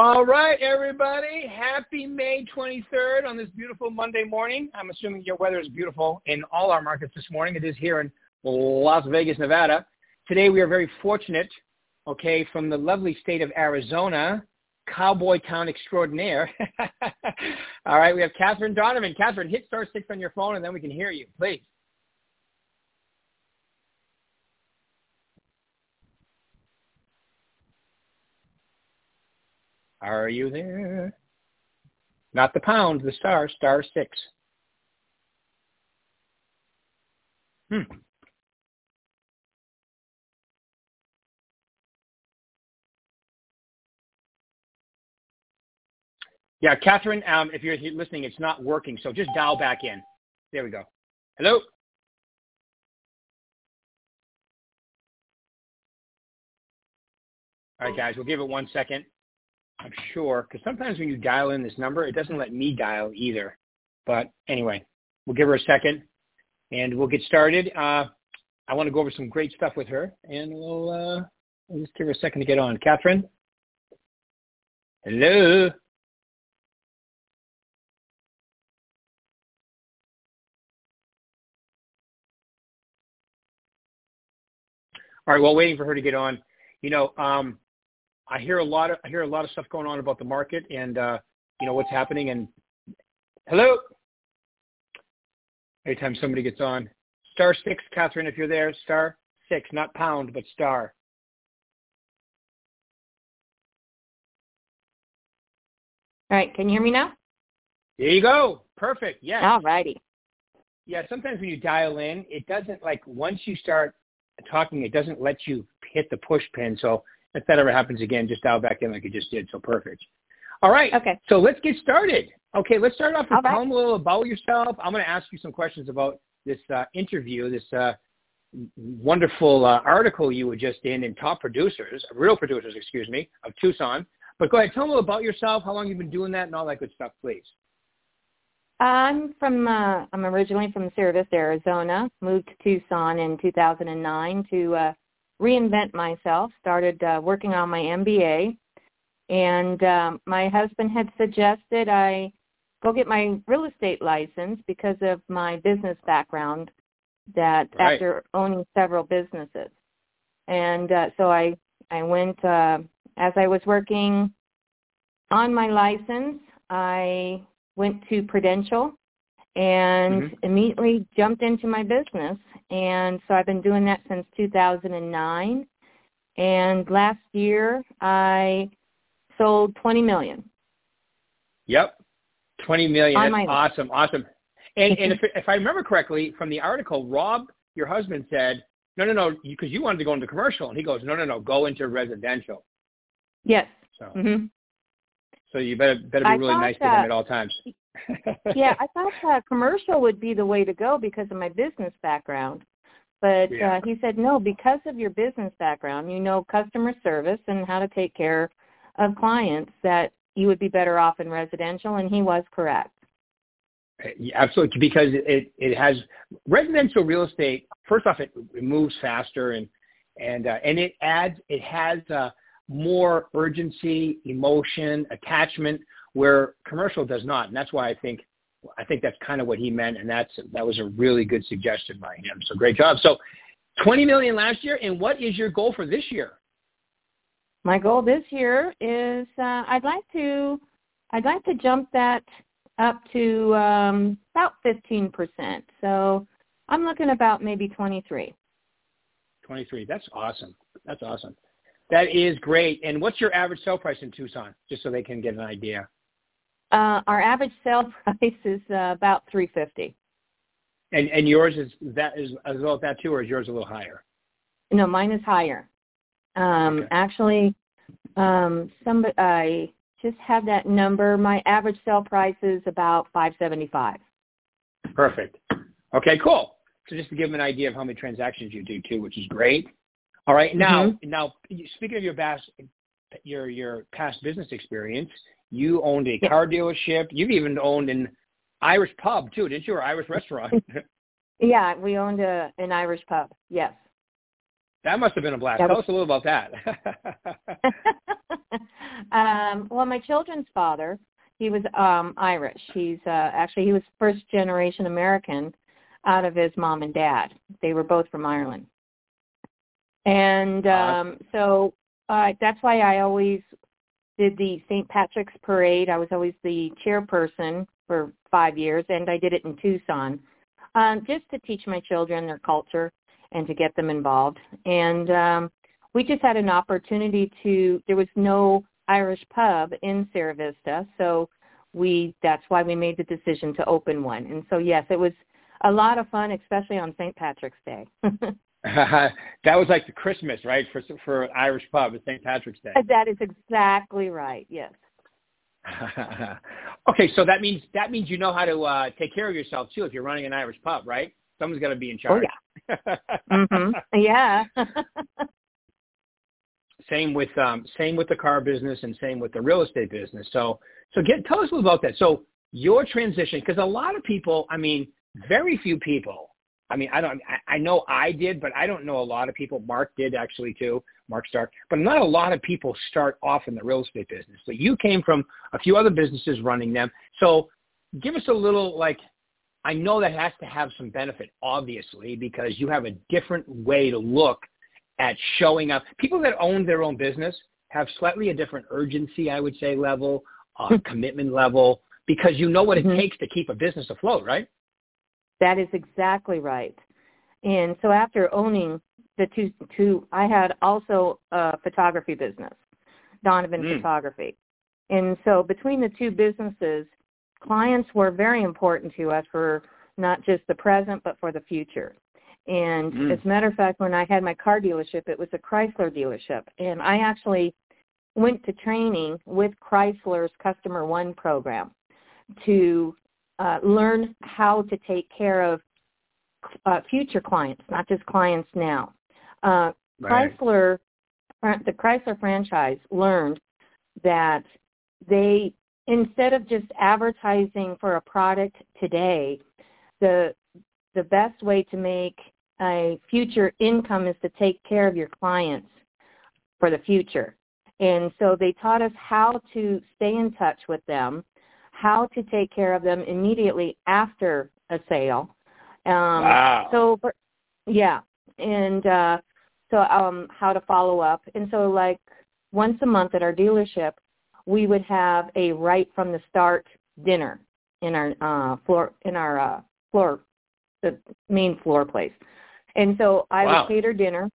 All right, everybody. Happy May 23rd on this beautiful Monday morning. I'm assuming your weather is beautiful in all our markets this morning. It is here in Las Vegas, Nevada. Today we are very fortunate, okay, from the lovely state of Arizona, cowboy town extraordinaire. all right, we have Catherine Donovan. Catherine, hit star six on your phone and then we can hear you, please. Are you there? Not the pound, the star, star six. Hmm. Yeah, Catherine, um, if you're listening, it's not working, so just dial back in. There we go. Hello? All right, guys, we'll give it one second. I'm sure, because sometimes when you dial in this number, it doesn't let me dial either. But anyway, we'll give her a second, and we'll get started. Uh, I want to go over some great stuff with her, and we'll, uh, we'll just give her a second to get on. Catherine? Hello? All right, while waiting for her to get on, you know, um, I hear a lot of I hear a lot of stuff going on about the market and uh, you know what's happening. And hello, anytime somebody gets on, star six, Catherine, if you're there, star six, not pound, but star. All right, can you hear me now? There you go. Perfect. Yes. All righty. Yeah, sometimes when you dial in, it doesn't like once you start talking, it doesn't let you hit the push pin. So if that ever happens again, just dial back in like you just did. So perfect. All right. Okay. So let's get started. Okay, let's start off with right. tell them a little about yourself. I'm going to ask you some questions about this uh, interview, this uh, wonderful uh, article you were just in in Top Producers, Real Producers, excuse me, of Tucson. But go ahead, tell them a little about yourself, how long you've been doing that, and all that good stuff, please. I'm from uh, I'm originally from Sierra Vista, Arizona. Moved to Tucson in 2009 to uh, reinvent myself. Started uh, working on my MBA, and um, my husband had suggested I go get my real estate license because of my business background. That Right. after owning several businesses, and uh, so I I went uh, as I was working on my license. I went to Prudential and Mhm. immediately jumped into my business. And so I've been doing that since 2009. And last year I sold 20 million. Yep. 20 million. On That's awesome. Awesome. And, and if, if I remember correctly from the article, Rob, your husband said, no, no, no, because you wanted to go into commercial. And he goes, no, no, no, go into residential. Yes. So, hmm so you better, better be I really nice to him at all times. Yeah, I thought uh, commercial would be the way to go because of my business background. But Yeah. uh, he said, no, because of your business background, you know customer service and how to take care of clients, that you would be better off in residential. And he was correct. Yeah, Absolutely, because it it has residential real estate. First off, it, it moves faster and and uh, and it adds it has uh, more urgency, emotion, attachment, where commercial does not, and that's why I think I think that's kind of what he meant, and that's that was a really good suggestion by him. So great job. So, twenty million last year, and what is your goal for this year? My goal this year is uh, I'd like to I'd like to jump that up to um, about 15%. So I'm looking about maybe 23. 23. That's awesome. That's awesome. That is great. And what's your average sale price in Tucson, just so they can get an idea? Uh, our average sale price is uh, about 350. And and yours is that is as well as that too, or is yours a little higher? No, mine is higher. Um, Okay. Actually, um, somebody I just have that number. My average sale price is about 575. Perfect. Okay, cool. So just to give them an idea of how many transactions you do too, which is great. All right. Now, now speaking of your past, your your past business experience, you owned a car dealership. You've even owned an Irish pub too, didn't you? Or Irish restaurant. Yeah, we owned a, an Irish pub. Yes. That must have been a blast. Tell us a little about that. um, well, my children's father, he was um Irish. He's uh actually he was first generation American out of his mom and dad. They were both from Ireland. And um so uh that's why I always did the St. Patrick's parade. I was always the chairperson for 5 years and I did it in Tucson. Um just to teach my children their culture and to get them involved. And um we just had an opportunity to there was no Irish pub in Sierra Vista, so we that's why we made the decision to open one. And so yes, it was a lot of fun, especially on St. Patrick's Day. that was like the Christmas, right? For for Irish pub, it's St. Patrick's Day. That is exactly right. Yes. okay, so that means that means you know how to uh take care of yourself too if you're running an Irish pub, right? Someone's got to be in charge. Oh yeah. mhm. Yeah. same with um, same with the car business and same with the real estate business. So so get tell us a little about that. So your transition, because a lot of people, I mean, very few people. I mean, I don't. I, know I did, but I don't know a lot of people. Mark did actually too. Mark Stark, but not a lot of people start off in the real estate business. But you came from a few other businesses running them. So give us a little like I know that has to have some benefit, obviously, because you have a different way to look at showing up. People that own their own business have slightly a different urgency, I would say, level, uh, hmm. commitment level, because you know what it mm-hmm. takes to keep a business afloat, right? That is exactly right. And so after owning the two, two I had also a photography business, Donovan mm. Photography. And so between the two businesses, clients were very important to us for not just the present, but for the future. And mm. as a matter of fact, when I had my car dealership, it was a Chrysler dealership. And I actually went to training with Chrysler's Customer One program to uh, learn how to take care of uh, future clients, not just clients now. Uh, right. Chrysler, the Chrysler franchise learned that they, instead of just advertising for a product today, the the best way to make a future income is to take care of your clients for the future. And so they taught us how to stay in touch with them, how to take care of them immediately after a sale. Um, wow. So, for, yeah, and uh, so um, how to follow up. And so, like once a month at our dealership, we would have a right from the start dinner in our uh, floor in our uh, floor, the main floor place. And so I wow. would cater dinner,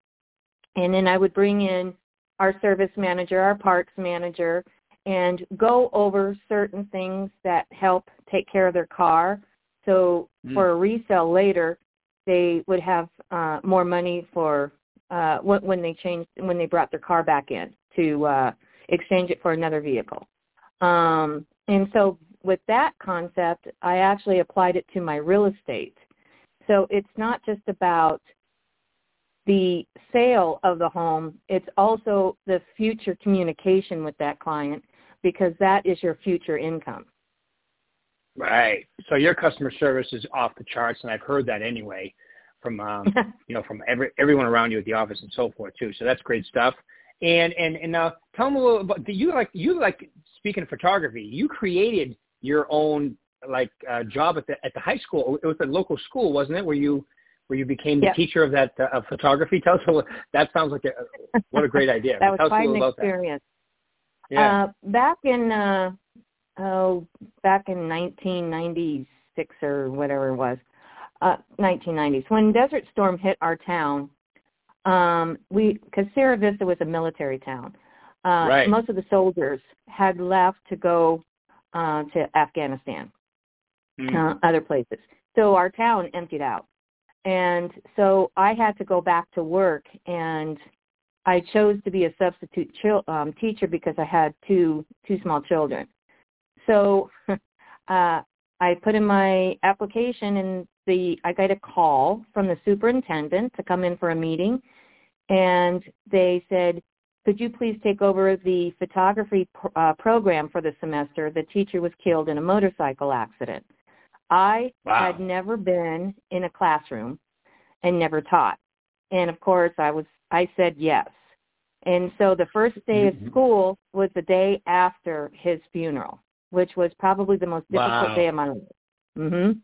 and then I would bring in our service manager, our parks manager, and go over certain things that help take care of their car. So mm. for a resale later, they would have uh, more money for uh, when they changed when they brought their car back in to uh, exchange it for another vehicle. Um, and so with that concept, I actually applied it to my real estate. So it's not just about the sale of the home, it's also the future communication with that client because that is your future income. Right. So your customer service is off the charts, and I've heard that anyway from um, you know from every everyone around you at the office and so forth too. So that's great stuff. And and and now uh, tell me a little about. Do you like you like speaking of photography? You created your own like uh, job at the at the high school. It was a local school, wasn't it? Where you where you became the teacher of that uh, of photography. Tell us what, that sounds like a what a great idea. that was Tell quite an experience. Yeah. Uh, back in uh, oh back in 1996 or whatever it was, uh, 1990s when Desert Storm hit our town. Um, we because Sierra Vista was a military town. Uh, right. Most of the soldiers had left to go uh, to Afghanistan, mm. uh, other places. So our town emptied out. And so I had to go back to work and I chose to be a substitute chil- um, teacher because I had two two small children. So uh, I put in my application and the I got a call from the superintendent to come in for a meeting and they said, could you please take over the photography pr- uh, program for the semester? The teacher was killed in a motorcycle accident. I wow. had never been in a classroom and never taught. And of course, I was I said yes. And so the first day of Mhm. school was the day after his funeral, which was probably the most difficult Wow. day of my life. Mhm.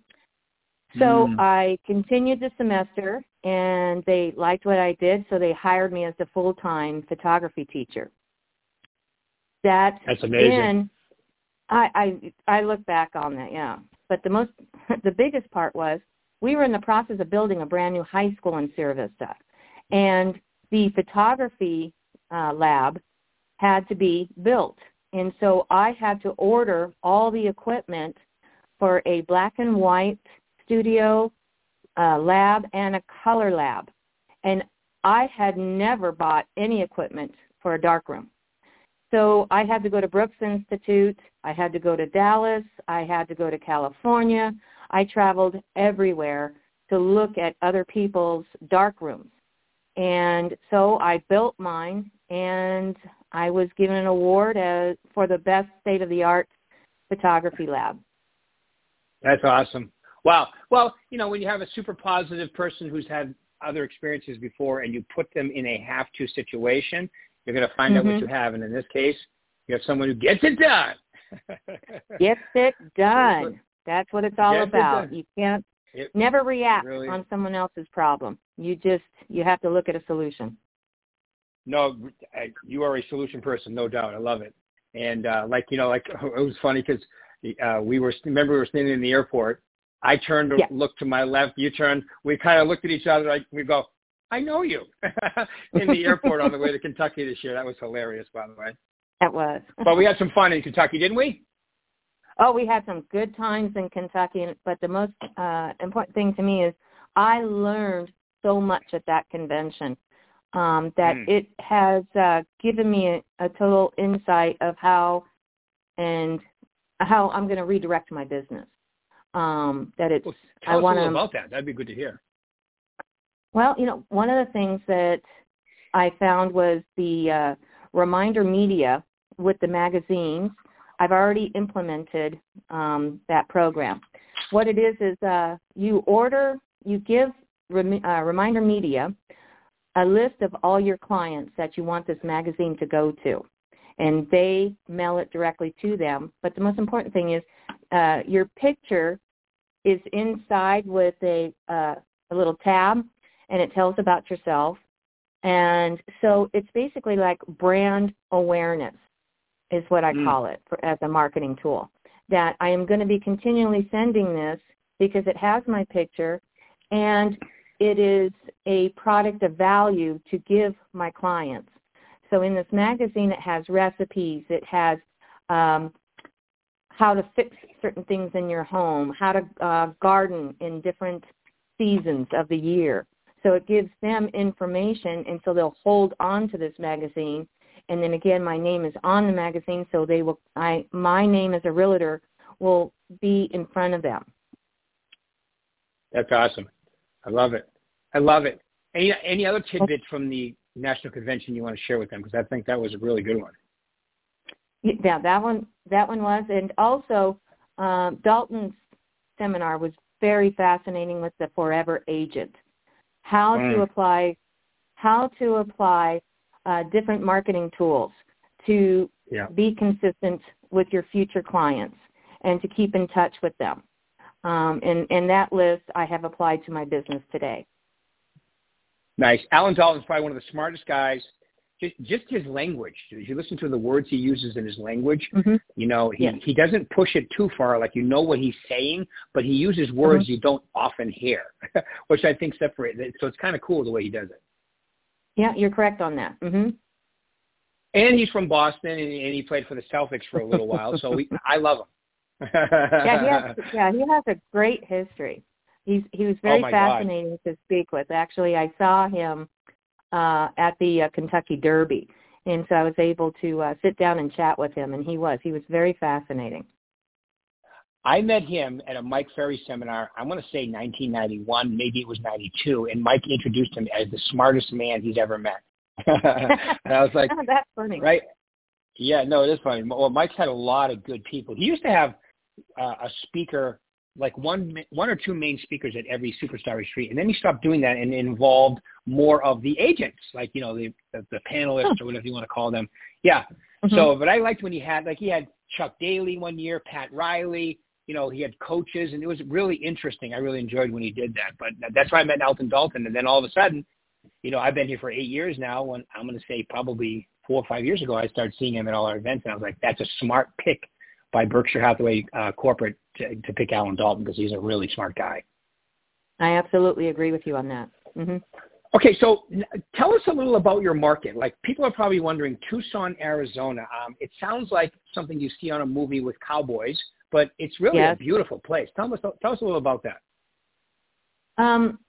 So Mm. I continued the semester and they liked what I did, so they hired me as a full-time photography teacher. That That's amazing. then I, I I look back on that, yeah. But the most the biggest part was we were in the process of building a brand new high school in Sierra Vista. And the photography uh, lab had to be built. And so I had to order all the equipment for a black and white studio uh, lab and a color lab. And I had never bought any equipment for a darkroom. So I had to go to Brooks Institute. I had to go to Dallas. I had to go to California. I traveled everywhere to look at other people's dark rooms. And so I built mine and I was given an award as, for the best state-of-the-art photography lab. That's awesome. Wow. Well, you know, when you have a super positive person who's had other experiences before and you put them in a have-to situation, you're going to find out what Mhm. you have. And in this case, you have someone who gets it done. Gets it done. That's what it's all Gets about. done. You can't It- never react really- on someone else's problem. You just you have to look at a solution. no, I- you are a solution person, no doubt. I love it. And uh, like you know, like it was funny because uh, we were remember we were standing in the airport. I turned to Yeah. look to my left. You turned. We kind of looked at each other like we go. I know you in the airport on the way to Kentucky this year. That was hilarious, by the way. That was. But we had some fun in Kentucky, didn't we? Oh, we had some good times in Kentucky, but the most uh, important thing to me is I learned so much at that convention um, that Mm. it has uh, given me a, a total insight of how and how I'm going to redirect my business. Um, that it's Well, I tell us wanna- little about that. That'd be good to hear. well, you know, one of the things that I found was the uh, reminder media with the magazines. I've already implemented um, that program. What it is is uh, you order, you give rem- uh, reminder media a list of all your clients that you want this magazine to go to, and they mail it directly to them. But the most important thing is uh, your picture is inside with a uh, a little tab and it tells about yourself. And so it's basically like brand awareness is what I Mm. call it for, as a marketing tool. That I am going to be continually sending this because it has my picture and it is a product of value to give my clients. So in this magazine, it has recipes, it has um, how to fix certain things in your home, how to uh, garden in different seasons of the year. So it gives them information, and so they'll hold on to this magazine. And then again, my name is on the magazine, so they will. I my name as a realtor will be in front of them. That's awesome. I love it. I love it. Any any other tidbits from the national convention you want to share with them? Because I think that was a really good one. Yeah, that one that one was, and also um, Dalton's seminar was very fascinating with the Forever Agent, how to Mm. apply how to apply uh, different marketing tools to Yeah. be consistent with your future clients and to keep in touch with them. Um, and, and that list I have applied to my business today. Nice. Allan Dalton is probably one of the smartest guys. Just, just his language. As you listen to the words he uses in his language, Mm-hmm. you know, he, Yes. he doesn't push it too far. Like you know what he's saying, but he uses words Mm-hmm. you don't often hear, which I think separates it. So it's kind of cool the way he does it. Yeah, you're correct on that. Mm-hmm. And he's from Boston, and, and he played for the Celtics for a little while. So we, I love him. yeah, he has, yeah, he has a great history. He's he was very Oh, my God. fascinating to speak with. Actually, I saw him uh, at the uh, Kentucky Derby, and so I was able to uh, sit down and chat with him, and he was he was very fascinating. I met him at a Mike Ferry seminar. I want to say 1991, maybe it was 92, and Mike introduced him as the smartest man he's ever met. and I was like, That's funny. right? Yeah, no, it is funny. Well, Mike's had a lot of good people. He used to have uh, a speaker like one one or two main speakers at every superstar retreat, and then he stopped doing that and involved more of the agents, like you know the the, the panelists or whatever you want to call them. Yeah. Mm-hmm. So, but I liked when he had like he had Chuck Daly one year, Pat Riley. You know, he had coaches, and it was really interesting. I really enjoyed when he did that. But that's why I met Elton Dalton, and then all of a sudden, you know, I've been here for eight years now. When I'm going to say probably four or five years ago, I started seeing him at all our events, and I was like, that's a smart pick by Berkshire Hathaway uh, corporate to, to pick Allan Dalton because he's a really smart guy. I absolutely agree with you on that. Mm-hmm. Okay, so tell us a little about your market. Like people are probably wondering, Tucson, Arizona. Um, it sounds like something you see on a movie with cowboys, but it's really yes. a beautiful place. Tell us tell us a little about that. Um,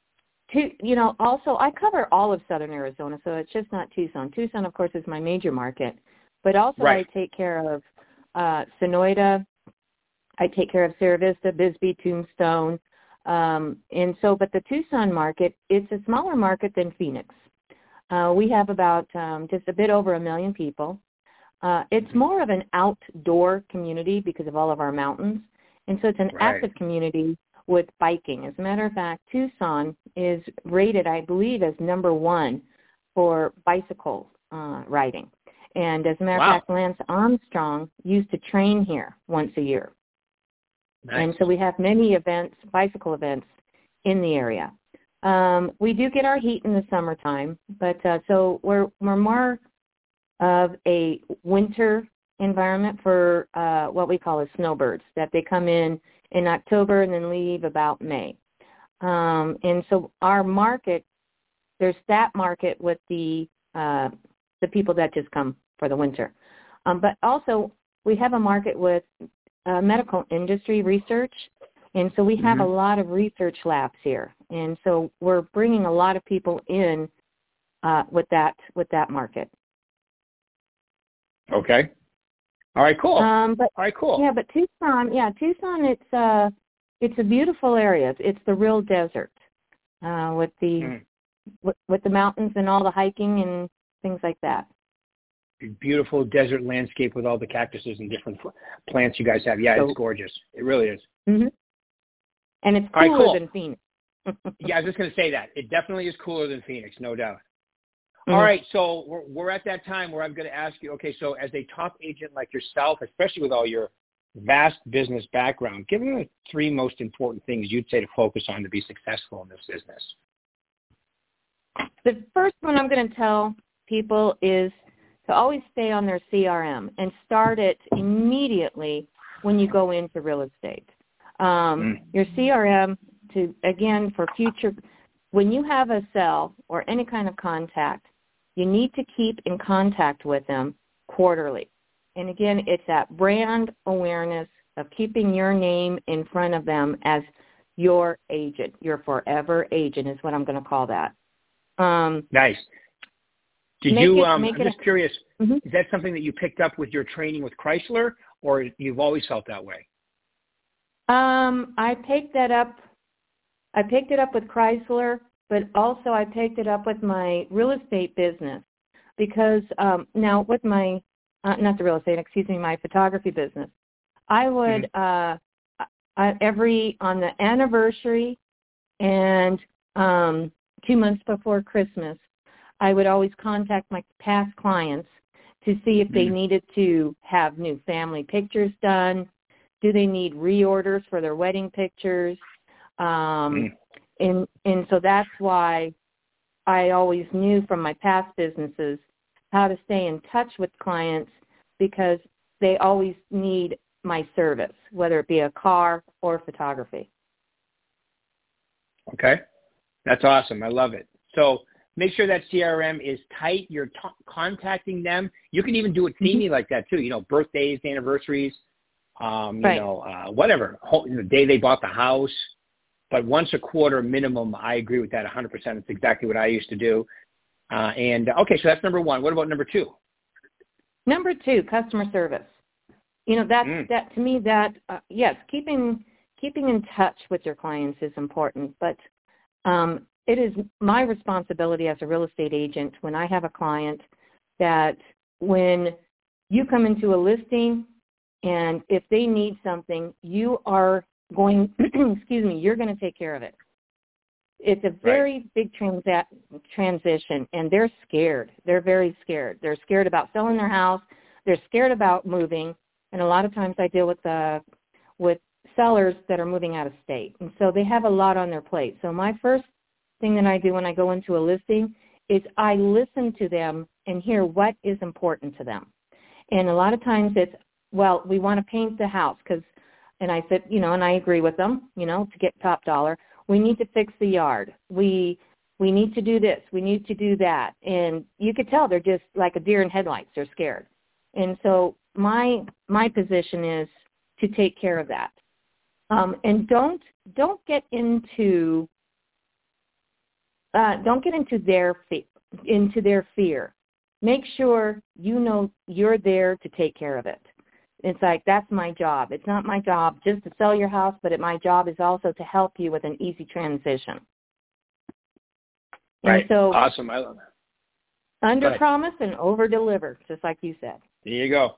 to, you know, also I cover all of southern Arizona, so it's just not Tucson. Tucson, of course, is my major market, but also right. I take care of uh, Sonoita. I take care of Sierra Vista, Bisbee, Tombstone. Um, and so, but the Tucson market, it's a smaller market than Phoenix. Uh, we have about um, just a bit over a million people. Uh, it's more of an outdoor community because of all of our mountains. And so it's an right. active community with biking. As a matter of fact, Tucson is rated, I believe, as number one for bicycle uh, riding. And as a matter wow. of fact, Lance Armstrong used to train here once a year. Nice. And so we have many events, bicycle events in the area. Um, we do get our heat in the summertime, but uh, so we're we're more of a winter environment for uh, what we call as snowbirds. That they come in in October and then leave about May. Um, and so our market, there's that market with the uh, the people that just come for the winter. Um, but also, we have a market with uh, medical industry research, and so we have mm-hmm. a lot of research labs here, and so we're bringing a lot of people in uh, with that with that market. Okay. All right. Cool. Um, but, All right. Cool. Yeah, but Tucson, yeah, Tucson, it's uh, it's a beautiful area. It's the real desert uh, with the mm. with, with the mountains and all the hiking and things like that beautiful desert landscape with all the cactuses and different plants you guys have. Yeah, so, it's gorgeous. It really is. Mm-hmm. And it's cooler right, cool. than Phoenix. yeah, I was just going to say that. It definitely is cooler than Phoenix, no doubt. Mm-hmm. All right, so we're, we're at that time where I'm going to ask you, okay, so as a top agent like yourself, especially with all your vast business background, give me the three most important things you'd say to focus on to be successful in this business. The first one I'm going to tell people is to always stay on their CRM and start it immediately when you go into real estate. Um, mm. Your CRM to again for future when you have a sell or any kind of contact, you need to keep in contact with them quarterly. And again, it's that brand awareness of keeping your name in front of them as your agent, your forever agent is what I'm going to call that. Um, nice. Did you? It, um, I'm just a, curious. Mm-hmm. Is that something that you picked up with your training with Chrysler, or you've always felt that way? Um, I picked that up. I picked it up with Chrysler, but also I picked it up with my real estate business because um, now with my uh, not the real estate, excuse me, my photography business, I would mm-hmm. uh, I, every on the anniversary and um, two months before Christmas, I would always contact my past clients to see if they mm-hmm. needed to have new family pictures done. Do they need reorders for their wedding pictures? Um, mm. And and so that's why I always knew from my past businesses how to stay in touch with clients because they always need my service, whether it be a car or photography. Okay. That's awesome. I love it. So make sure that CRM is tight. You're t- contacting them. You can even do it themey mm-hmm. like that too. You know, birthdays, anniversaries, um, you right. know, uh, whatever. The day they bought the house. But once a quarter minimum, I agree with that 100%. It's exactly what I used to do. Uh, and okay, so that's number one. What about number two? Number two, customer service. You know that mm. that to me that uh, yes, keeping keeping in touch with your clients is important, but um, it is my responsibility as a real estate agent when I have a client that when you come into a listing and if they need something, you are going, excuse me, you're going to take care of it. It's a very right. big transa- transition, and they're scared. They're very scared. They're scared about selling their house. They're scared about moving, and a lot of times I deal with the with sellers that are moving out of state, and so they have a lot on their plate. So my first thing that I do when I go into a listing is I listen to them and hear what is important to them. And a lot of times it's, well, we want to paint the house because, and I said, you know, and I agree with them, you know, to get top dollar. We need to fix the yard. We we need to do this. We need to do that. And you could tell they're just like a deer in headlights. They're scared. And so my my position is to take care of that. Um, and don't don't get into uh, don't get into their fe- into their fear. Make sure you know you're there to take care of it. It's like that's my job. It's not my job just to sell your house, but it, my job is also to help you with an easy transition. Right. And so awesome. I love that. Under promise and over deliver, just like you said. There you go.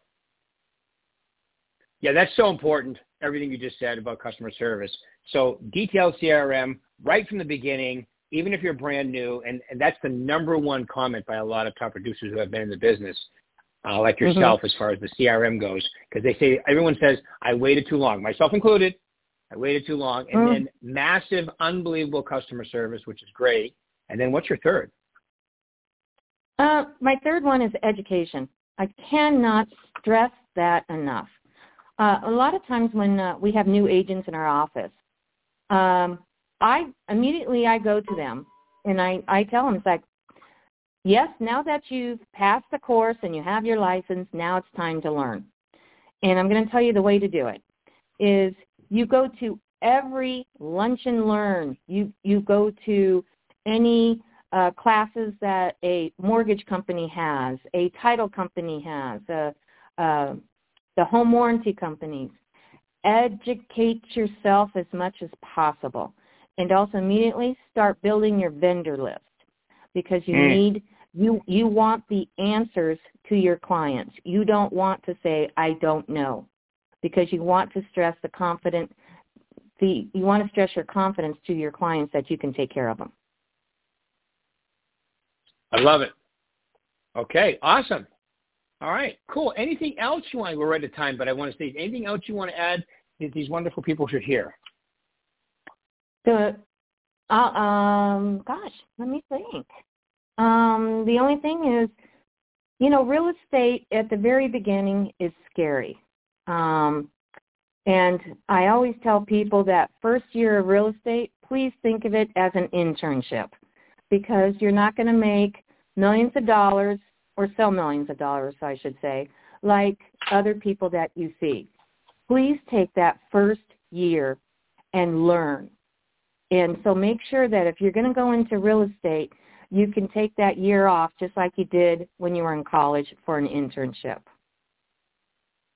Yeah, that's so important. Everything you just said about customer service. So detailed CRM right from the beginning even if you're brand new, and, and that's the number one comment by a lot of top producers who have been in the business, uh, like mm-hmm. yourself, mm-hmm. as far as the CRM goes, because they say everyone says I waited too long, myself included. I waited too long, and mm-hmm. then massive, unbelievable customer service, which is great. And then what's your third? Uh, my third one is education. I cannot stress that enough. Uh, a lot of times when uh, we have new agents in our office, um, I immediately I go to them and I I tell them it's like, yes, now that you've passed the course and you have your license, now it's time to learn. And I'm going to tell you the way to do it is you go to every lunch and learn. You you go to any uh, classes that a mortgage company has, a title company has, uh, uh, the home warranty companies. Educate yourself as much as possible and also immediately start building your vendor list because you mm. need you you want the answers to your clients. You don't want to say I don't know because you want to stress the confident the you want to stress your confidence to your clients that you can take care of them. I love it. Okay, awesome. All right, cool. Anything else you want? We're right at time, but I want to say anything else you want to add that these wonderful people should hear. The uh, um, gosh, let me think. Um, the only thing is, you know, real estate at the very beginning is scary. Um, and I always tell people that first year of real estate, please think of it as an internship because you're not going to make millions of dollars or sell millions of dollars, I should say, like other people that you see. Please take that first year and learn. And so make sure that if you're going to go into real estate, you can take that year off just like you did when you were in college for an internship.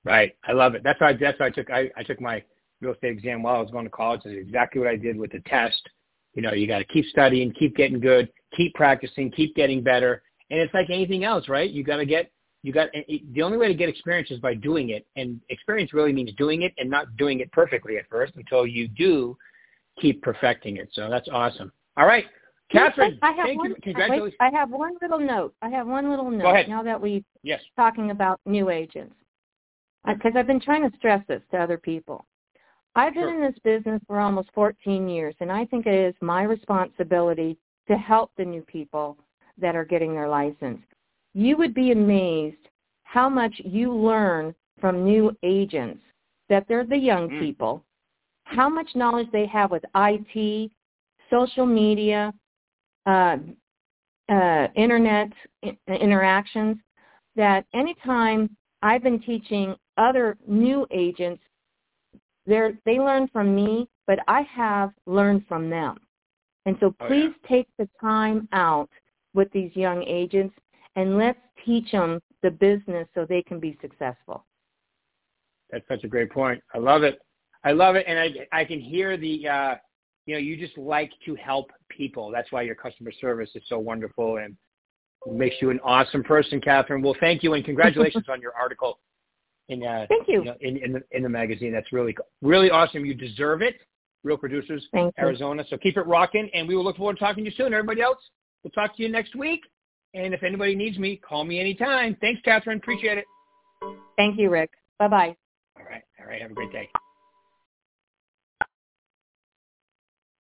Right. I love it. That's why that's why I took I, I took my real estate exam while I was going to college. That's exactly what I did with the test. You know, you got to keep studying, keep getting good, keep practicing, keep getting better. And it's like anything else, right? You got to get you got the only way to get experience is by doing it, and experience really means doing it and not doing it perfectly at first until you do keep perfecting it. So that's awesome. All right. Catherine, I have one. I have one little note. I have one little note. Go ahead. Now that we're yes. talking about new agents, because I've been trying to stress this to other people. I've been sure. in this business for almost 14 years, and I think it is my responsibility to help the new people that are getting their license. You would be amazed how much you learn from new agents that they're the young mm. people how much knowledge they have with IT, social media, uh, uh, internet interactions, that anytime I've been teaching other new agents, they learn from me, but I have learned from them. And so please oh, yeah. take the time out with these young agents and let's teach them the business so they can be successful. That's such a great point. I love it. I love it, and I I can hear the uh, you know you just like to help people. That's why your customer service is so wonderful and makes you an awesome person, Catherine. Well, thank you and congratulations on your article. in uh, Thank you. you know, in in the in the magazine. That's really really awesome. You deserve it. Real Producers Thank you. Arizona. So keep it rocking, and we will look forward to talking to you soon. Everybody else, we'll talk to you next week. And if anybody needs me, call me anytime. Thanks, Catherine. Appreciate it. Thank you, Rick. Bye bye. All right. All right. Have a great day.